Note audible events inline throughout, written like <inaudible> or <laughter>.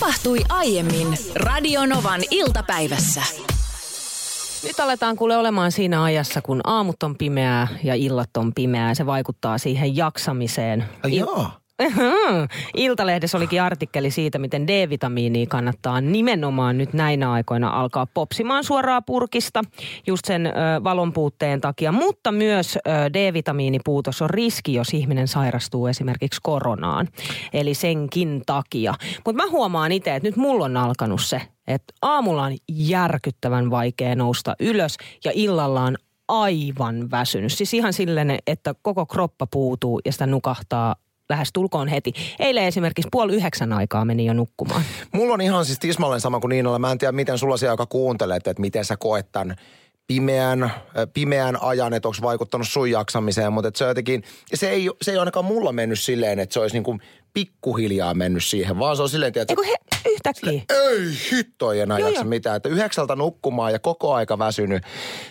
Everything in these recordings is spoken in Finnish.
Tapahtui aiemmin Radionovan iltapäivässä. Nyt aletaan kuule olemaan siinä ajassa, kun aamut on pimeää ja illat on pimeää. Se vaikuttaa siihen jaksamiseen. Ai joo. Iltalehdessä olikin artikkeli siitä, miten D-vitamiinia kannattaa nimenomaan nyt näinä aikoina alkaa popsimaan suoraan purkista just sen ö, valonpuutteen takia. Mutta myös D-vitamiinipuutos on riski, jos ihminen sairastuu esimerkiksi koronaan. Eli senkin takia. Mutta mä huomaan itse, että nyt mulla on alkanut se, että aamulla on järkyttävän vaikea nousta ylös ja illalla on aivan väsynyt. Siis ihan silleen, että koko kroppa puutuu ja sitä nukahtaa lähes tulkoon heti. Eilen esimerkiksi puoli yhdeksän aikaa meni jo nukkumaan. Mulla on ihan siis tismalleen sama kuin Niinalla. Mä en tiedä, miten sulla siellä, joka kuuntelet, että miten sä koet tämän pimeän, pimeän ajan, että onko vaikuttanut sun jaksamiseen, mutta se jotenkin, se ei, se ei ainakaan mulla mennyt silleen, että se olisi niin kuin pikkuhiljaa mennyt siihen, vaan se on silleen, että... Eiku he, yhtäkkiä. Ei hitto ei enää Joo, jaksa joo. mitään. Että yhdeksältä nukkumaan ja koko aika väsynyt.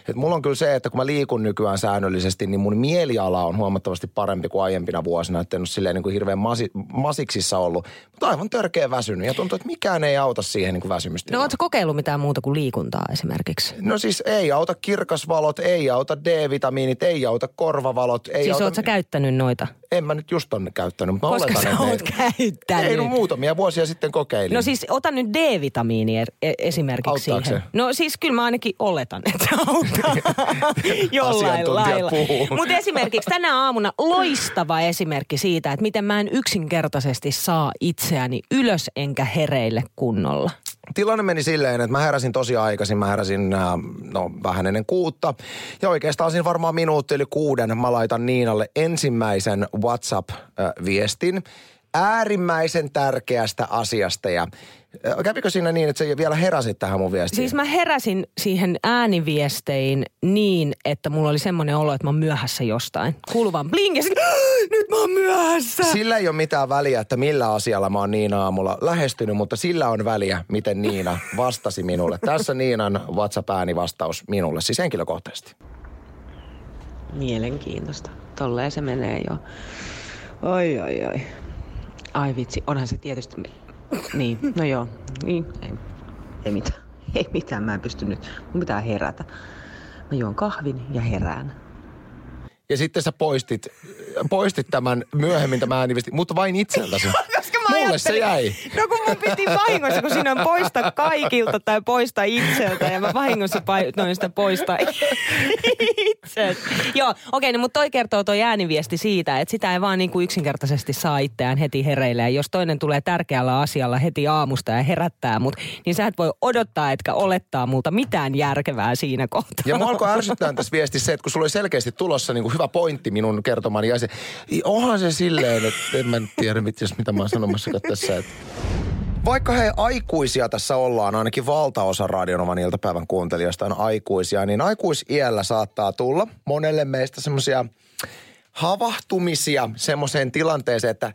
Et mulla on kyllä se, että kun mä liikun nykyään säännöllisesti, niin mun mieliala on huomattavasti parempi kuin aiempina vuosina. Että en ole silleen niin kuin hirveän masi, masiksissa ollut. Mutta aivan törkeä väsynyt. Ja tuntuu, että mikään ei auta siihen niin kuin väsymystä. No ootko kokeillut mitään muuta kuin liikuntaa esimerkiksi? No siis ei auta kirkasvalot, ei auta D-vitamiinit, ei auta korvavalot. Ei siis auta... oot sä käyttänyt noita? En mä nyt just tonne käyttänyt, mutta mä Koska oletan, että oot käyttänyt. Ei, no muutamia vuosia sitten kokeilin. No siis ota nyt D-vitamiini er- e- esimerkiksi Auttaako siihen. se? No siis kyllä mä ainakin oletan, <laughs> että se auttaa <laughs> jollain lailla. Mutta esimerkiksi tänä aamuna loistava esimerkki siitä, että miten mä en yksinkertaisesti saa itseäni ylös enkä hereille kunnolla. Tilanne meni silleen, että mä heräsin tosi aikaisin. Mä heräsin äh, no, vähän ennen kuutta. Ja oikeastaan siinä varmaan minuutti yli kuuden mä laitan Niinalle ensimmäisen WhatsApp-viestin äärimmäisen tärkeästä asiasta. Ja kävikö siinä niin, että sä vielä heräsit tähän mun viestiin? Siis mä heräsin siihen ääniviestein niin, että mulla oli semmoinen olo, että mä oon myöhässä jostain. Kuuluu vaan bling ja sit, nyt mä oon myöhässä. Sillä ei ole mitään väliä, että millä asialla mä oon Niina aamulla lähestynyt, mutta sillä on väliä, miten Niina <laughs> vastasi minulle. Tässä Niinan WhatsApp-äänivastaus minulle, siis henkilökohtaisesti. Mielenkiintoista. Tolleen se menee jo. Oi, oi, oi. Ai vitsi, onhan se tietysti... Niin, no joo. Niin, ei, ei mitään. Ei mitään, mä en pysty nyt. Mun pitää herätä. Mä juon kahvin ja herään. Ja sitten sä poistit, poistit tämän myöhemmin tämän ääniviestin, mutta vain itseltäsi. Mä Mulle se jäi. No kun mun piti vahingossa, kun siinä on poista kaikilta tai poista itseltä. Ja mä vahingossa painoin sitä poista <laughs> itseltä. Joo, okei, no, mutta toi kertoo toi ääniviesti siitä, että sitä ei vaan niin kuin yksinkertaisesti saa itseään heti hereille. Ja jos toinen tulee tärkeällä asialla heti aamusta ja herättää mut, niin sä et voi odottaa etkä olettaa multa mitään järkevää siinä kohtaa. Ja mua alkoi ärsyttää tässä viestissä se, että kun sulla oli selkeästi tulossa niin kuin hyvä pointti minun kertomani ja se, onhan se silleen, että en mä tiedä, mit- jos mitä mä oon sanomassa tässä. Että vaikka he aikuisia tässä ollaan, ainakin valtaosa Radionovan iltapäivän kuuntelijoista on aikuisia, niin aikuisiällä saattaa tulla monelle meistä semmoisia havahtumisia semmoiseen tilanteeseen, että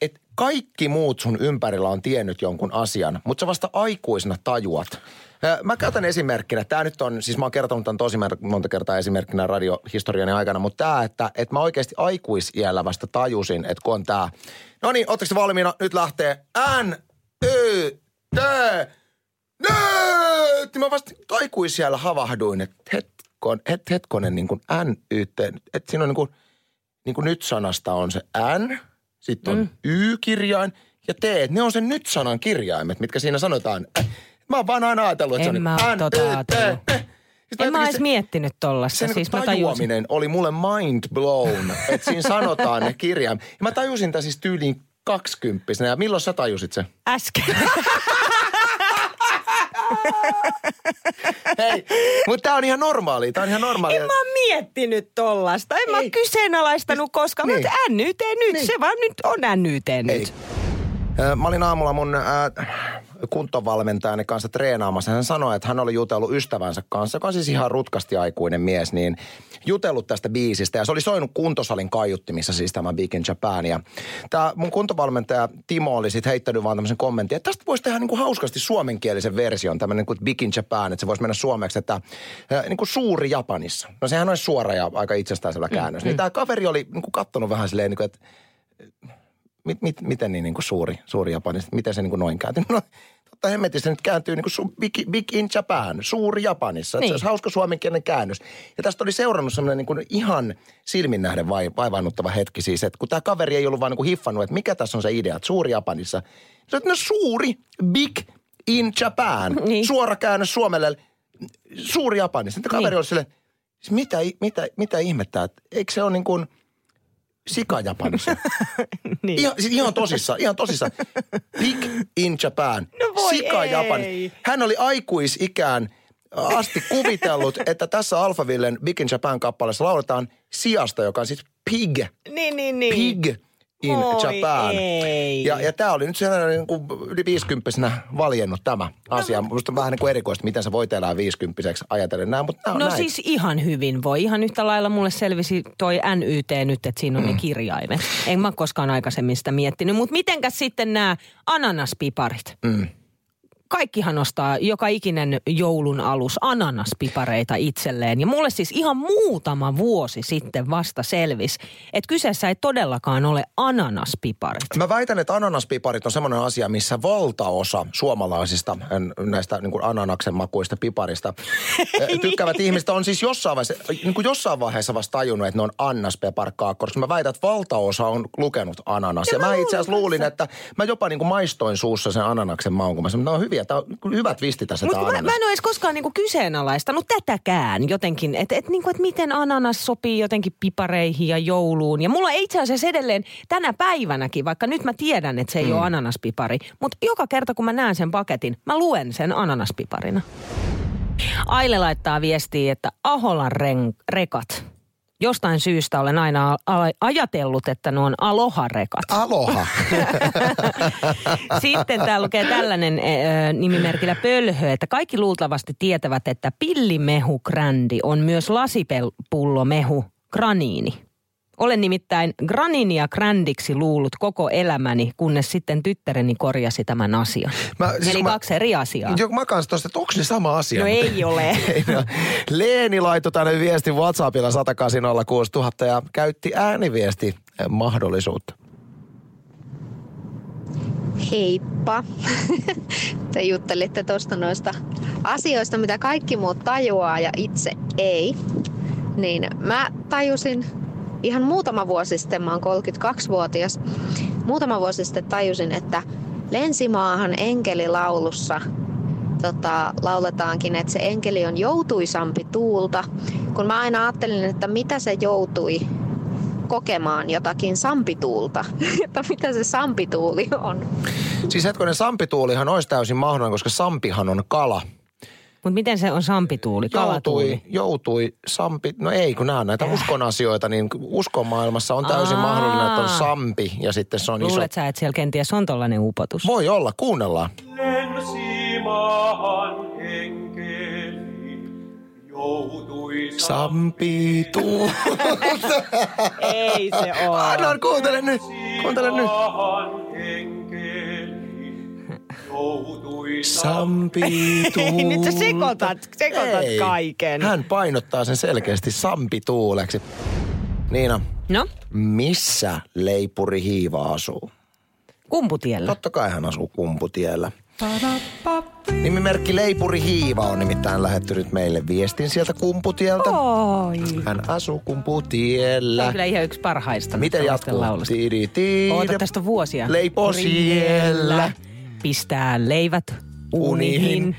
et kaikki muut sun ympärillä on tiennyt jonkun asian, mutta sä vasta aikuisena tajuat. Mä käytän esimerkkinä, tämä nyt on, siis mä oon kertonut tämän tosi monta kertaa esimerkkinä radiohistoriani aikana, mutta tämä, että, että mä oikeasti aikuisiällä vasta tajusin, että kun on tämä, no niin, ootteko te valmiina? Nyt lähtee N, Y, T, nyt! Mä vasta aikuisiällä havahduin, että hetkon, het, hetkonen niin kuin N, Y, T, että siinä on niin kuin, niin kuin nyt-sanasta on se N, sitten on mm. Y-kirjain ja T. Ne on sen nyt-sanan kirjaimet, mitkä siinä sanotaan. Äh, Mä oon vaan aina ajatellut, että En se mä on oo N, tota eh. Sitten En mä edes miettinyt tollasta. se, se siis niin tajuaminen oli mulle mind blown, että siinä sanotaan ne kirjaimet. Ja mä tajusin tämän siis tyyliin kaksikymppisenä. Ja milloin sä tajusit se? Äsken. <laughs> Hei, mutta tää on ihan normaali. Tää on ihan normaali. En mä oon miettinyt tollasta. En mä Ei. oon kyseenalaistanut koskaan. Niin. Mutta NYT nyt. Niin. Se vaan nyt on NYT Ei. nyt. Ö, Mä olin aamulla mun äh, kuntovalmentajani kanssa treenaamassa. Hän sanoi, että hän oli jutellut ystävänsä kanssa, joka on siis ihan rutkasti aikuinen mies, niin jutellut tästä biisistä. Ja se oli soinut kuntosalin kaiuttimissa, siis tämä Big in Japan. Ja tämä mun kuntovalmentaja Timo oli sitten heittänyt vaan tämmöisen kommentin, että tästä voisi tehdä niinku hauskasti suomenkielisen version, tämmöinen kuin Big in Japan, että se voisi mennä suomeksi, että äh, niinku suuri Japanissa. No sehän olisi suora ja aika itsestäänselvä käännös. Mm, niin tämä kaveri oli niinku kattonut vähän silleen, niinku, että mit, mit, miten niin, niin kuin suuri, suuri Japani, miten se niin kuin noin kääntyy? <laughs> No, totta hemmetissä nyt kääntyy niin kuin big, big in Japan, suuri Japanissa. Niin. Se olisi hauska suomenkielinen käännös. Ja tästä oli seurannut semmoinen niin kuin ihan silmin nähden vai, vaivaannuttava hetki siis, että kun tämä kaveri ei ollut vaan niin kuin hiffannut, että mikä tässä on se idea, että suuri Japanissa. Se on no suuri, big in Japan. <laughs> Niin. Suora käännös Suomelle, suuri Japanissa. Sitten kaveri Niin. oli silleen, mitä, mitä, mitä ihmettä, että eikö se ole niin kuin sika Japanissa? <laughs> Niin. Ihan, siis ihan tosissaan, ihan tosissaan. Big in Japan. No voi Sika ei. Japanissa. Hän oli aikuisikään asti kuvitellut, <laughs> että tässä Alphavillen Big in Japan kappaleessa lauletaan siasta, joka on siis pig. Niin, niin, niin. Pig in Voi Japan. ei. Ja, ja tämä oli nyt sellainen niin kuin yli 50 valjennut tämä asia. Minusta on vähän niin kuin erikoista, miten sä voit elää 50 ajatellen näin, mutta nämä No näin. siis ihan hyvin voi. Ihan yhtä lailla mulle selvisi toi NYT nyt, että siinä on Mm. ne kirjaimet. En mä koskaan aikaisemmin sitä miettinyt. Mutta mitenkäs sitten nämä ananaspiparit? Mm. Kaikkihan ostaa joka ikinen joulun alus ananaspipareita itselleen. Ja mulle siis ihan muutama vuosi sitten vasta selvisi, että kyseessä ei todellakaan ole ananaspiparit. Mä väitän, että ananaspiparit on semmoinen asia, missä valtaosa suomalaisista näistä niin kuin ananaksen makuista piparista <laughs> eh, tykkäävät ihmistä on siis jossain vaiheessa, niin kuin jossain vaiheessa vasta tajunnut, että ne on annaspepar koska mä väitän, että valtaosa on lukenut ananas. Ja, Ja mä, mä itse asiassa luulin, että mä jopa niin kuin maistoin suussa sen ananaksen maun, kun mä sanoin, että on hyviä, tää on hyvä twisti tässä Mutta mä, mä en ole edes koskaan niinku kyseenalaistanut tätäkään jotenkin, että et, niinku, et miten ananas sopii jotenkin pipareihin ja jouluun. Ja mulla itse asiassa edelleen tänä päivänäkin, vaikka nyt mä tiedän, että se ei mm. ole ananaspipari, mutta joka kerta kun mä näen sen paketin, mä luen sen ananaspiparina. Aile laittaa viestiä, että Aholan ren- rekat. Jostain syystä olen aina ajatellut, että ne on aloha-rekat. Aloha. <laughs> Sitten täällä lukee tällainen ö, nimimerkillä pölhö, että kaikki luultavasti tietävät, että pillimehu grändi on myös lasipullomehu graniini. Olen nimittäin graniinia grändiksi luullut koko elämäni, kunnes sitten tyttäreni korjasi tämän asian. Mä- siis Eli mä- kaksi eri asiaa. Joo, mä kanssa tosta, että onko ne sama asia? No ei <laughs> ole. Ei, no. Leeni laittoi tänne viestin WhatsAppilla 180 000 ja käytti ääniviesti eh, mahdollisuutta. Heippa. <laughs> Te juttelitte tuosta noista asioista, mitä kaikki muut tajuaa ja itse ei. Niin mä tajusin ihan muutama vuosi sitten, mä oon 32-vuotias, muutama vuosi sitten tajusin, että Lensimaahan enkelilaulussa tota, lauletaankin, että se enkeli on joutuisampi tuulta, kun mä aina ajattelin, että mitä se joutui kokemaan jotakin sampituulta, <laughs> että mitä se sampituuli on. Siis hetkonen, sampituulihan olisi täysin mahdollinen, koska sampihan on kala. Mutta miten se on sampituuli, kalatuuli? Joutui, joutui sampi, no ei kun nämä on näitä uskon asioita, niin uskon maailmassa on täysin Aa. mahdollinen, että on sampi ja sitten se on iso. Luulet sä, että siellä kenties on tollainen upotus? Voi olla, kuunnellaan. Lensimaahan enkeli joutui Sampituu. Ei se ole. Anna, kuuntele nyt, kuuntele nyt. Sampituu. <laughs> Ei, nyt sä sekoitat, sekoitat Ei. kaiken. Hän painottaa sen selkeästi sampituuleksi. Niina, No, missä leipuri hiiva asuu? kumputiellä. Totta kai hän asuu Kumputiellä. Nimimerkki Leipuri Hiiva on nimittäin lähettänyt meille viestin sieltä Kumputieltä. Oi. Hän asuu Tämä on Kumputiellä. kyllä ihan yksi parhaista. Miten jatkuu? laulusta. Tiidi, tiidi. Oota, tästä on vuosia. Leipo siellä. Pistää leivät. Niin.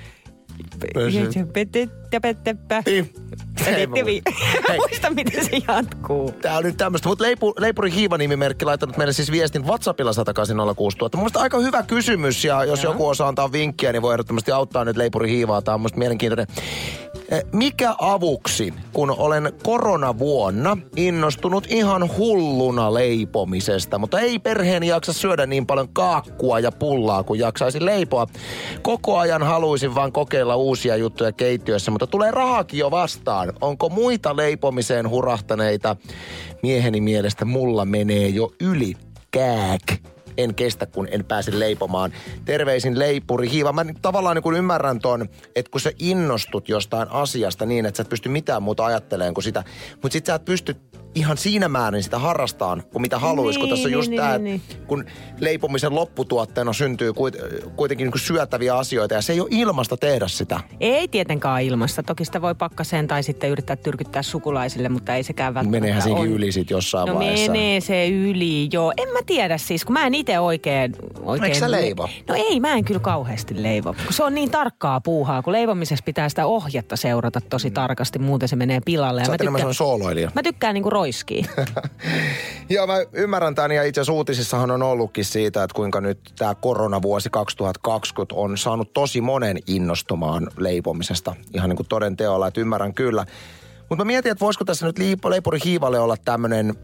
<laughs> Hei. Muista, miten se jatkuu. Tää on nyt tämmöistä, mutta Leipu, Leipuri Hiiva nimimerkki laittanut meille siis viestin WhatsAppilla 180 000. Mun mielestä aika hyvä kysymys ja jos Joo. joku osaa antaa vinkkiä, niin voi ehdottomasti auttaa nyt Leipuri Hiivaa. Tämä on musta mielenkiintoinen. Eh, Mikä avuksi, kun olen koronavuonna innostunut ihan hulluna leipomisesta, mutta ei perheeni jaksa syödä niin paljon kaakkua ja pullaa kuin jaksaisin leipoa. Koko ajan haluaisin vaan kokeilla uusia juttuja keittiössä, mutta tulee rahakin jo vastaan. Onko muita leipomiseen hurahtaneita? Mieheni mielestä mulla menee jo yli kääk en kestä, kun en pääse leipomaan. Terveisin leipuri hiiva. Mä tavallaan niin kuin ymmärrän ton, että kun sä innostut jostain asiasta niin, että sä et pysty mitään muuta ajattelemaan kuin sitä. Mutta sit sä et pysty ihan siinä määrin sitä harrastaan, kuin mitä haluaisi. kun Niin, tuossa on just niin, tämä, niin, kun leipomisen lopputuotteena syntyy kuit- kuitenkin niin syötäviä asioita ja se ei ole ilmasta tehdä sitä. Ei tietenkään ilmasta. Toki sitä voi pakkaseen tai sitten yrittää tyrkyttää sukulaisille, mutta ei sekään välttämättä Meneehän siinkin on. yli sit jossain No vaiheessa. menee se yli, joo. En mä tiedä siis, kun mä en itse oikein... oikein eikö sä leivo? No ei, mä en kyllä kauheasti leivo. Kun se on niin tarkkaa puuhaa, kun leivomisessa pitää sitä ohjetta seurata tosi tarkasti, muuten se menee pilalle. Ja Sä mä oot enemmän tykkään, sooloilija. mä tykkään niinku roiskii. <laughs> Joo, mä ymmärrän tämän ja itse asiassa uutisissahan on ollutkin siitä, että kuinka nyt tämä koronavuosi 2020 on saanut tosi monen innostumaan leipomisesta. Ihan niin kuin toden teolla, että ymmärrän kyllä. Mutta mä mietin, että voisiko tässä nyt leipuri hiivalle olla tämmöinen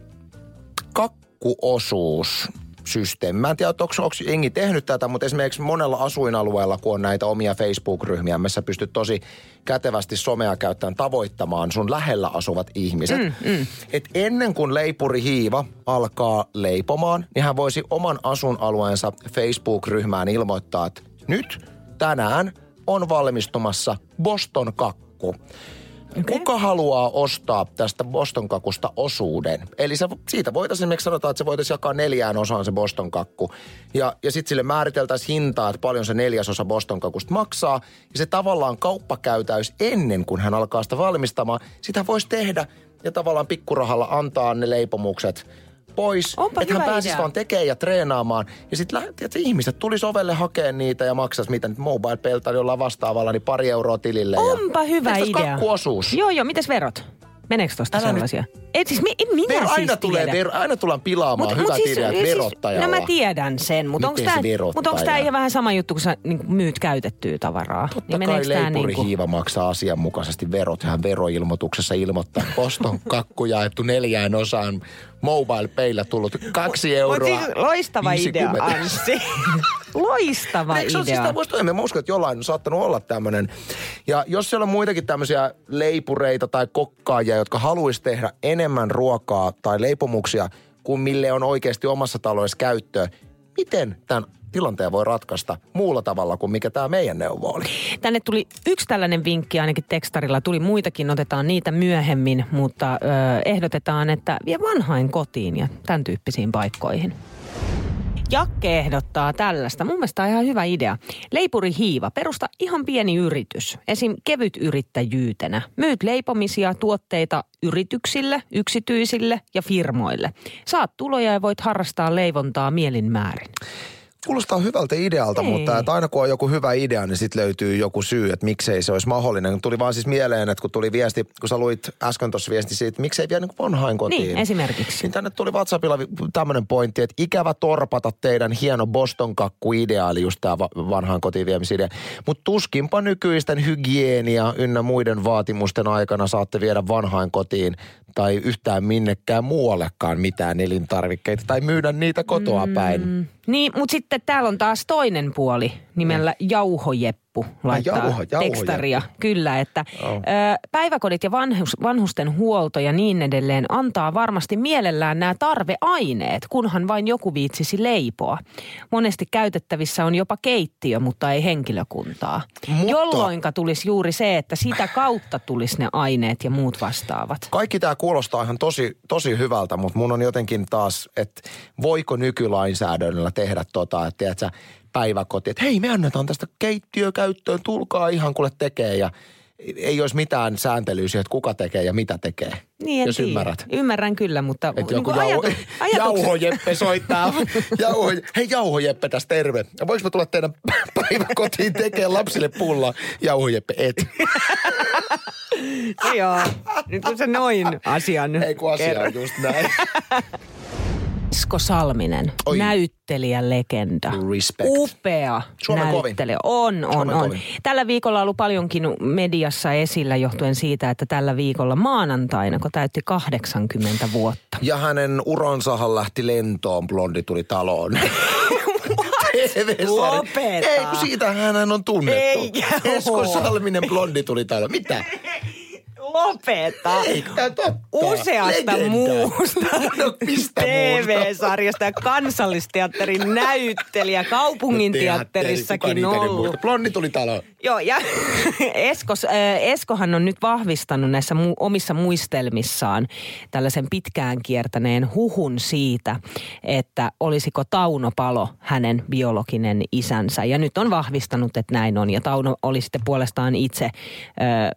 kakkuosuus systeemi. Mä en tiedä, onko, onko jengi tehnyt tätä, mutta esimerkiksi monella asuinalueella, kun on näitä omia Facebook-ryhmiä, missä pystyt tosi kätevästi somea käyttäen tavoittamaan sun lähellä asuvat ihmiset. Mm, mm. Et ennen kuin leipuri hiiva alkaa leipomaan, niin hän voisi oman asuinalueensa Facebook-ryhmään ilmoittaa, että nyt tänään on valmistumassa Boston kakku. Okay. Kuka haluaa ostaa tästä Boston kakusta osuuden? Eli se, siitä voitaisiin esimerkiksi sanotaan, että se voitaisiin jakaa neljään osaan se Boston kakku. Ja, ja sitten sille määriteltäisiin hintaa, että paljon se neljäsosa Boston kakusta maksaa. Ja se tavallaan kauppakäytäys ennen kuin hän alkaa sitä valmistamaan. Sitä voisi tehdä ja tavallaan pikkurahalla antaa ne leipomukset pois, Onpa että hän pääsisi idea. vaan tekemään ja treenaamaan. Ja sitten ihmiset tulisi ovelle hakemaan niitä ja maksaisi mitä nyt mobile tai jollain vastaavalla, niin pari euroa tilille. ja- Onpa hyvä Tehtäis idea. kakkuosuus. Joo, joo. Mites verot? Meneekö tosta Älä nyt- sellaisia? Et siis, en minä Vero, siis aina, tulee vero, aina tullaan pilaamaan Mut- hyvät mut siis- ideat siis- verottajalla. No mä tiedän sen, mutta onko tämä verottaja? tää ihan vähän sama juttu, kun sä niin myyt käytettyä tavaraa? Totta niin kai meneekö tää leipuri niinku- hiiva maksaa asianmukaisesti verot. Hän veroilmoituksessa ilmoittaa, että poston kakku jaettu neljään osaan mobile paylla tullut kaksi Mut euroa. siis loistava idea, 50. Anssi. <laughs> loistava Eikö se siis idea. voisi toimia? Mä uskon, että jollain on saattanut olla tämmöinen. Ja jos siellä on muitakin tämmöisiä leipureita tai kokkaajia, jotka haluaisi tehdä enemmän ruokaa tai leipomuksia kuin mille on oikeasti omassa taloudessa käyttöä, miten tämän tilanteen voi ratkaista muulla tavalla kuin mikä tämä meidän neuvo oli? Tänne tuli yksi tällainen vinkki ainakin tekstarilla. Tuli muitakin, otetaan niitä myöhemmin, mutta ö, ehdotetaan, että vie vanhain kotiin ja tämän tyyppisiin paikkoihin. Jakke ehdottaa tällaista. Mun mielestä on ihan hyvä idea. Leipuri Hiiva, perusta ihan pieni yritys. Esim. kevyt yrittäjyytenä. Myyt leipomisia tuotteita yrityksille, yksityisille ja firmoille. Saat tuloja ja voit harrastaa leivontaa mielin määrin. Kuulostaa hyvältä idealta, Ei. mutta että aina kun on joku hyvä idea, niin sitten löytyy joku syy, että miksei se olisi mahdollinen. Tuli vaan siis mieleen, että kun tuli viesti, kun sä luit äsken tuossa viesti siitä, että miksei vie niin vanhain kotiin. Niin, esimerkiksi. Niin tänne tuli WhatsAppilla tämmöinen pointti, että ikävä torpata teidän hieno Boston kakku-ideaali, just tämä vanhaan kotiin viemisidea. Mutta tuskinpa nykyisten hygienia ynnä muiden vaatimusten aikana saatte viedä vanhain kotiin tai yhtään minnekään muuallekaan mitään elintarvikkeita tai myydä niitä kotoa päin. Mm. Niin, mutta sitten täällä on taas toinen puoli nimellä Jauhojeppu laittaa jauho- Jauhojeppu. tekstaria. Kyllä, että Joo. ö, päiväkodit ja vanhus, vanhusten huolto ja niin edelleen antaa varmasti mielellään nämä tarveaineet, kunhan vain joku viitsisi leipoa. Monesti käytettävissä on jopa keittiö, mutta ei henkilökuntaa. Mutta- Jolloinka tulisi juuri se, että sitä kautta tulisi ne aineet ja muut vastaavat. Kaikki tämä kuulostaa ihan tosi, tosi hyvältä, mutta mun on jotenkin taas, että voiko nykylainsäädännöllä tehdä tota, että tiedät sä, päiväkoti, että hei me annetaan tästä keittiökäyttöön, tulkaa ihan kuule tekee ja ei olisi mitään sääntelyä siihen, että kuka tekee ja mitä tekee. Niin jos tiedä. ymmärrät. Ymmärrän kyllä, mutta Että niin joku kuin jauho, ajatu- jauhojeppe soittaa. <laughs> Jauho, hei Jauhojeppe tässä terve. Voinko mä tulla teidän <laughs> päiväkotiin tekemään lapsille pullaa? Jauhojeppe et. <laughs> No joo, nyt kun se noin asian Ei kun asia on just näin. Esko Salminen, Oi. näyttelijä legenda. Respect. Upea Suomen kovin. näyttelijä. On, on, Suomen on. kovin. Tällä viikolla on ollut paljonkin mediassa esillä johtuen siitä, että tällä viikolla maanantaina, kun täytti 80 vuotta. Ja hänen uransahan lähti lentoon, blondi tuli taloon. Lopeta. Ei, kun siitä hän on tunnettu. Eikä. Esko Salminen blondi tuli taloon. Mitä? Lopeta. Eikä totta. Useasta Legenda. muusta No, <laughs> mistä TV-sarjasta ja kansallisteatterin näyttelijä, kaupungin teatterissakin ollut. Blonni tuli taloon. Joo, ja <laughs> Eskos, äh, Eskohan on nyt vahvistanut näissä mu- omissa muistelmissaan tällaisen pitkään kiertäneen huhun siitä, että olisiko Tauno Palo hänen biologinen isänsä. Ja nyt on vahvistanut, että näin on. Ja Tauno oli sitten puolestaan itse äh,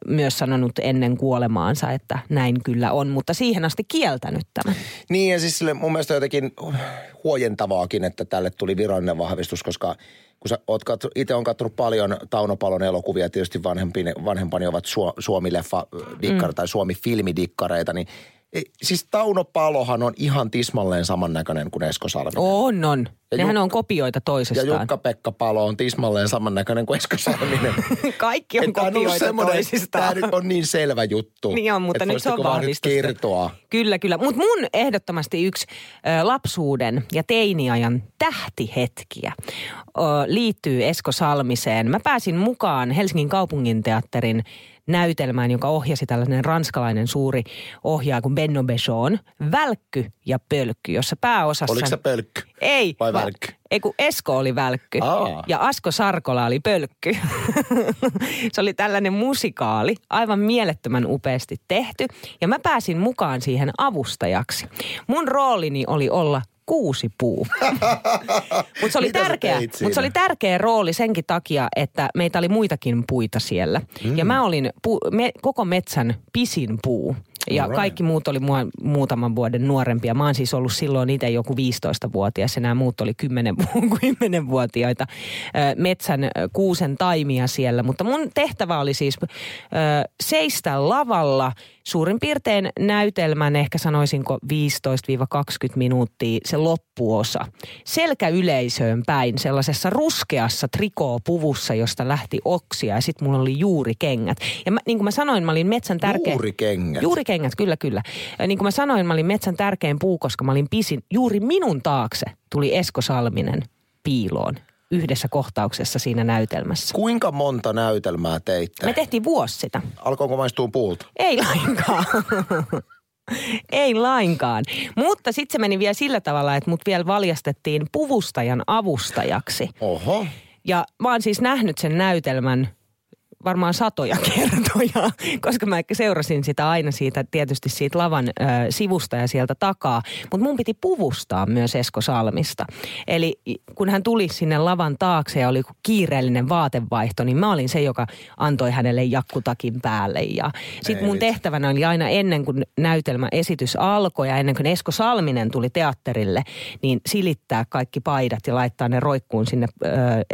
myös sanonut ennen kuolemaansa, että näin kyllä on, mutta siihen asti kieltänyt tämän. Niin ja siis sille mun mielestä jotenkin huojentavaakin, että tälle tuli virallinen vahvistus, koska kun sä oot katso, itse on katsonut paljon Tauno Palon elokuvia, tietysti vanhempini, vanhempani ovat Su, Suomi-leffa-dikkar mm. tai Suomi-filmidikkareita, niin siis Tauno Palohan on ihan tismalleen samannäköinen kuin Esko Salminen. On, on. Ja Nehän Juk- on kopioita Ja toisestaan. Jukka-Pekka Palo on tismalleen samannäköinen kuin Esko Salminen. <laughs> Kaikki on Että kopioita semmoinen- toisistaan. Tää nyt on niin selvä juttu. Niin on, mutta nyt se on vahvistettu. kertoa. Kyllä, kyllä. Mutta mun ehdottomasti yksi ö, lapsuuden ja teiniajan tähtihetkiä ö, liittyy Esko Salmiseen. Mä pääsin mukaan Helsingin kaupunginteatterin näytelmään, jonka ohjasi tällainen ranskalainen suuri ohjaaja kuin Benno Bejon, Välkky ja Pölkky, jossa pääosassa... Oliko se pölkky? Ei. Vai va- välkky? Ei kun Esko oli välkky Aa. ja Asko Sarkola oli pölkky. <laughs> se oli tällainen musikaali, aivan mielettömän upeasti tehty. Ja mä pääsin mukaan siihen avustajaksi. Mun roolini oli olla kuusi puu. <laughs> Mutta se, oli tärkeä, mut se oli tärkeä rooli senkin takia, että meitä oli muitakin puita siellä. Mm. Ja mä olin pu, me, koko metsän pisin puu. Ja Alright. kaikki muut oli mua muutaman vuoden nuorempia. Mä oon siis ollut silloin itse joku 15-vuotias ja nämä muut oli 10, 10-vuotiaita <laughs> ö, metsän kuusen taimia siellä. Mutta mun tehtävä oli siis seistä lavalla suurin piirtein näytelmän, ehkä sanoisinko 15-20 minuuttia se loppuosa. Selkä yleisöön päin sellaisessa ruskeassa trikoopuvussa, josta lähti oksia ja sitten mulla oli juurikengät. Ja mä, niin kuin mä sanoin, mä olin metsän tärkeä... Juurikengät. Juurikengät, kyllä, kyllä. Ja niin kuin mä sanoin, mä olin metsän tärkein puu, koska mä olin pisin. Juuri minun taakse tuli Esko Salminen piiloon yhdessä kohtauksessa siinä näytelmässä. Kuinka monta näytelmää teitte? Me tehtiin vuosi sitä. Alkoiko maistua puulta? Ei lainkaan. Ei lainkaan. Mutta sitten se meni vielä sillä tavalla, että mut vielä valjastettiin puvustajan avustajaksi. Oho. Ja mä oon siis nähnyt sen näytelmän varmaan satoja <laughs> kertoja, koska mä seurasin sitä aina siitä tietysti siitä lavan ö, sivusta ja sieltä takaa. Mutta mun piti puvustaa myös Esko Salmista. Eli kun hän tuli sinne lavan taakse ja oli kiireellinen vaatevaihto, niin mä olin se, joka antoi hänelle jakkutakin päälle. Ja sitten mun tehtävänä oli aina ennen kuin näytelmäesitys alkoi ja ennen kuin Esko Salminen tuli teatterille, niin silittää kaikki paidat ja laittaa ne roikkuun sinne ö,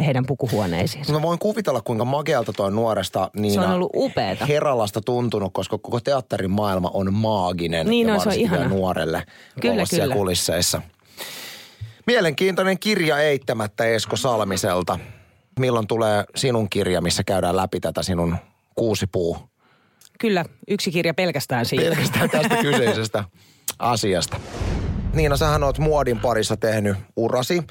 heidän pukuhuoneisiinsa. Mä voin kuvitella, kuinka makealta toi nuoresta Niina Se on ollut upeeta. Heralasta tuntunut, koska koko teatterin maailma on maaginen. Niin ja on, se on ihana. nuorelle Kyllä, kyllä. kulisseissa. Mielenkiintoinen kirja eittämättä Esko Salmiselta. Milloin tulee sinun kirja, missä käydään läpi tätä sinun kuusipuu? Kyllä, yksi kirja pelkästään siitä. Pelkästään tästä <laughs> kyseisestä asiasta. Niina, sähän oot muodin parissa tehnyt urasi.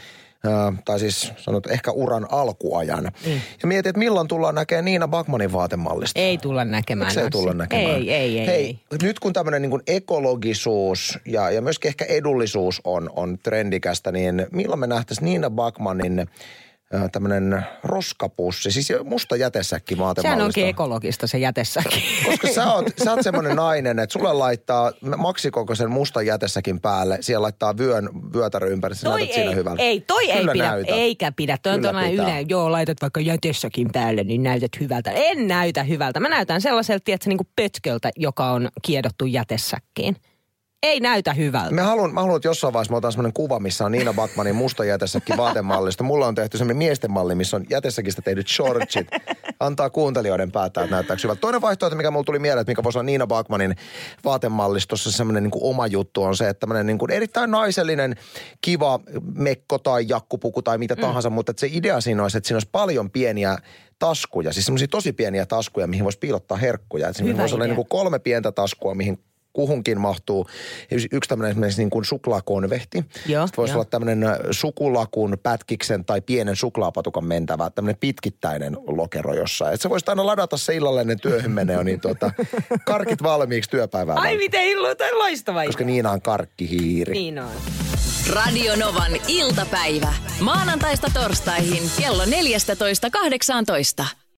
Tai siis sanot ehkä uran alkuajan. Niin. Ja mietit, että milloin tullaan näkemään Niina Bakmanin vaatemallista. Ei tulla näkemään. Miksi ei tulla näkemään? Ei, ei, ei. Hei, ei. nyt kun tämmöinen niin ekologisuus ja, ja myöskin ehkä edullisuus on, on trendikästä, niin milloin me nähtäisiin Niina Bakmanin tämmöinen roskapussi, siis musta jätesäkki Sehän maatemallista. onkin ekologista se jätessäkin. Koska sä oot, sä oot semmoinen nainen, että sulle laittaa maksikokoisen mustan jätesäkin päälle, siellä laittaa vyön, vyötärö ympäri, sä Toi näytät siinä ei, hyvältä. ei, toi Kyllä ei pidä, näytät. eikä pidä. Toi on yle, joo, laitat vaikka jätessäkin päälle, niin näytät hyvältä. En näytä hyvältä. Mä näytän sellaiselta, tiedätkö, niin kuin pötköltä, joka on kiedottu jätessäkkiin. Ei näytä hyvältä. Mä haluan, mä haluan, että jossain vaiheessa mä otan semmoinen kuva, missä on Niina Bakmanin musta jätessäkin vaatemallista. Mulla on tehty semmoinen miesten malli, missä on jätessäkistä tehdyt shortsit. Antaa kuuntelijoiden päättää, että näyttääkö hyvältä. Toinen vaihtoehto, mikä mulla tuli mieleen, että mikä voisi olla Niina Bakmanin vaatemallistossa semmoinen niin oma juttu on se, että tämmöinen niin kuin erittäin naisellinen, kiva mekko tai jakkupuku tai mitä tahansa, mutta että se idea siinä olisi, että siinä olisi paljon pieniä taskuja, siis semmoisia tosi pieniä taskuja, mihin voisi piilottaa herkkuja. Hyvä voisi olla niin kuin kolme pientä taskua, mihin kuhunkin mahtuu yksi tämmöinen esimerkiksi niin kuin suklaakonvehti. Joo, Sitten voisi joo. olla tämmöinen ö, sukulakun, pätkiksen tai pienen suklaapatukan mentävä, tämmöinen pitkittäinen lokero jossain. Että sä voisit aina ladata se illalle ennen työhön menee, niin tuota, <laughs> karkit valmiiksi työpäivään. Ai miten illo, tai loistava Koska. Niina on karkkihiiri. Niin on. Radio Novan iltapäivä. Maanantaista torstaihin kello 14.18.